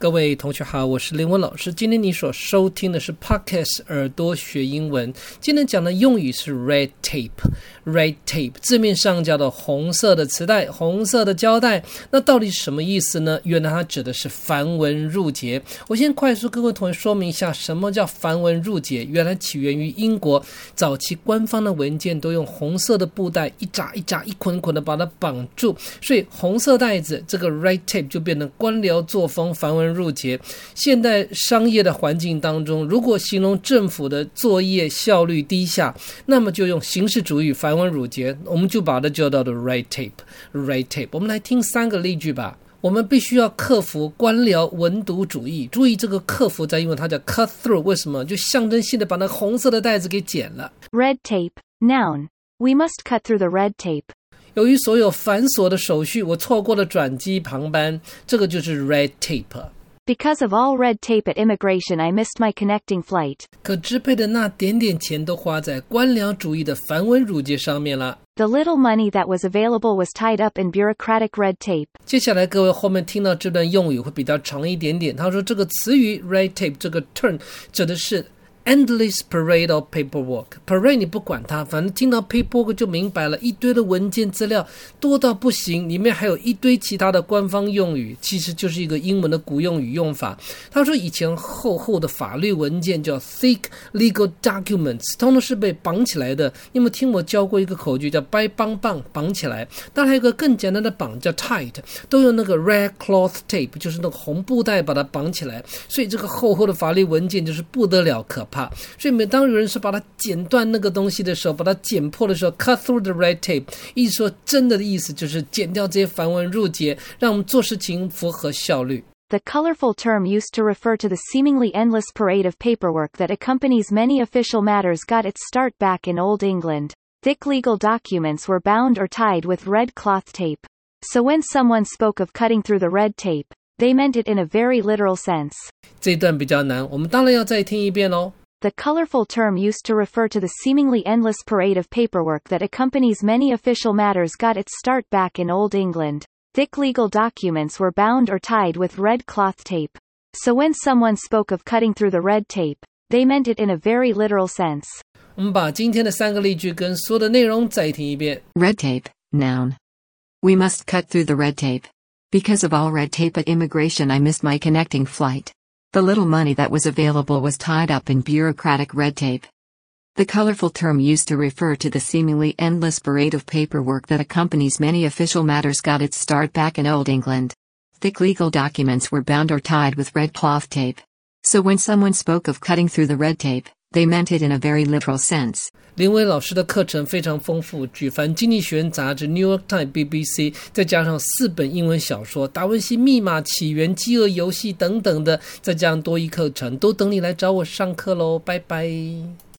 各位同学好，我是林文老师。今天你所收听的是 Podcast 耳朵学英文。今天讲的用语是 red tape，red tape 字面上叫做红色的磁带、红色的胶带。那到底什么意思呢？原来它指的是繁文缛节。我先快速各位同学说明一下，什么叫繁文缛节？原来起源于英国，早期官方的文件都用红色的布带一扎一扎、一捆捆的把它绑住，所以红色袋子这个 red tape 就变成官僚作风、繁文。入节，现代商业的环境当中，如果形容政府的作业效率低下，那么就用形式主义、繁文缛节，我们就把它叫到的 red tape，red tape。我们来听三个例句吧。我们必须要克服官僚文牍主义。注意这个克服在英文它叫 cut through，为什么？就象征性的把那红色的袋子给剪了。Red tape, noun. We must cut through the red tape. 由于所有繁琐的手续，我错过了转机航班，这个就是 red tape。Because of all red tape at immigration, I missed my connecting flight. 可支配的那点点钱都花在官僚主义的繁文缛节上面了。The little money that was available was tied up in bureaucratic red tape. 接下来各位后面听到这段用语会比较长一点点。他说这个词语 red tape 这个 term 指的是 endless parade of paperwork. Parade 你不管它，反正听到 paperwork 就明白了，一堆的文件资料多到不行，里面还有一堆其他的官方用语，其实就是一个英文的古用语用法。他说以前厚厚的法律文件叫 thick legal documents，通通是被绑起来的。你有没有听我教过一个口诀叫掰棒棒绑起来？当然还有一个更简单的绑叫 tight，都用那个 red cloth tape，就是那个红布袋把它绑起来。所以这个厚厚的法律文件就是不得了可怕。所以每当有人说把它剪断那个东西的时候，把它剪破的时候，cut through the red tape，意思说真的的意思就是剪掉这些繁文缛节，让我们做事情符合效率。The colorful term used to refer to the seemingly endless parade of paperwork that accompanies many official matters got its start back in Old England. Thick legal documents were bound or tied with red cloth tape. So when someone spoke of cutting through the red tape, they meant it in a very literal sense. 这一段比较难，我们当然要再听一遍喽。the colorful term used to refer to the seemingly endless parade of paperwork that accompanies many official matters got its start back in Old England. Thick legal documents were bound or tied with red cloth tape. So when someone spoke of cutting through the red tape, they meant it in a very literal sense. 我们把今天的三个例句跟所有的内容再听一遍。Red tape, noun. We must cut through the red tape. Because of all red tape at immigration, I missed my connecting flight. The little money that was available was tied up in bureaucratic red tape. The colorful term used to refer to the seemingly endless parade of paperwork that accompanies many official matters got its start back in Old England. Thick legal documents were bound or tied with red cloth tape. So when someone spoke of cutting through the red tape, they meant it in a very literal sense. 林伟老师的课程非常丰富，举凡《经济学人》杂志、《New York Times》、BBC，再加上四本英文小说《达文西密码》、《起源》、《饥饿游戏》等等的，再加上多一课程，都等你来找我上课喽！拜拜。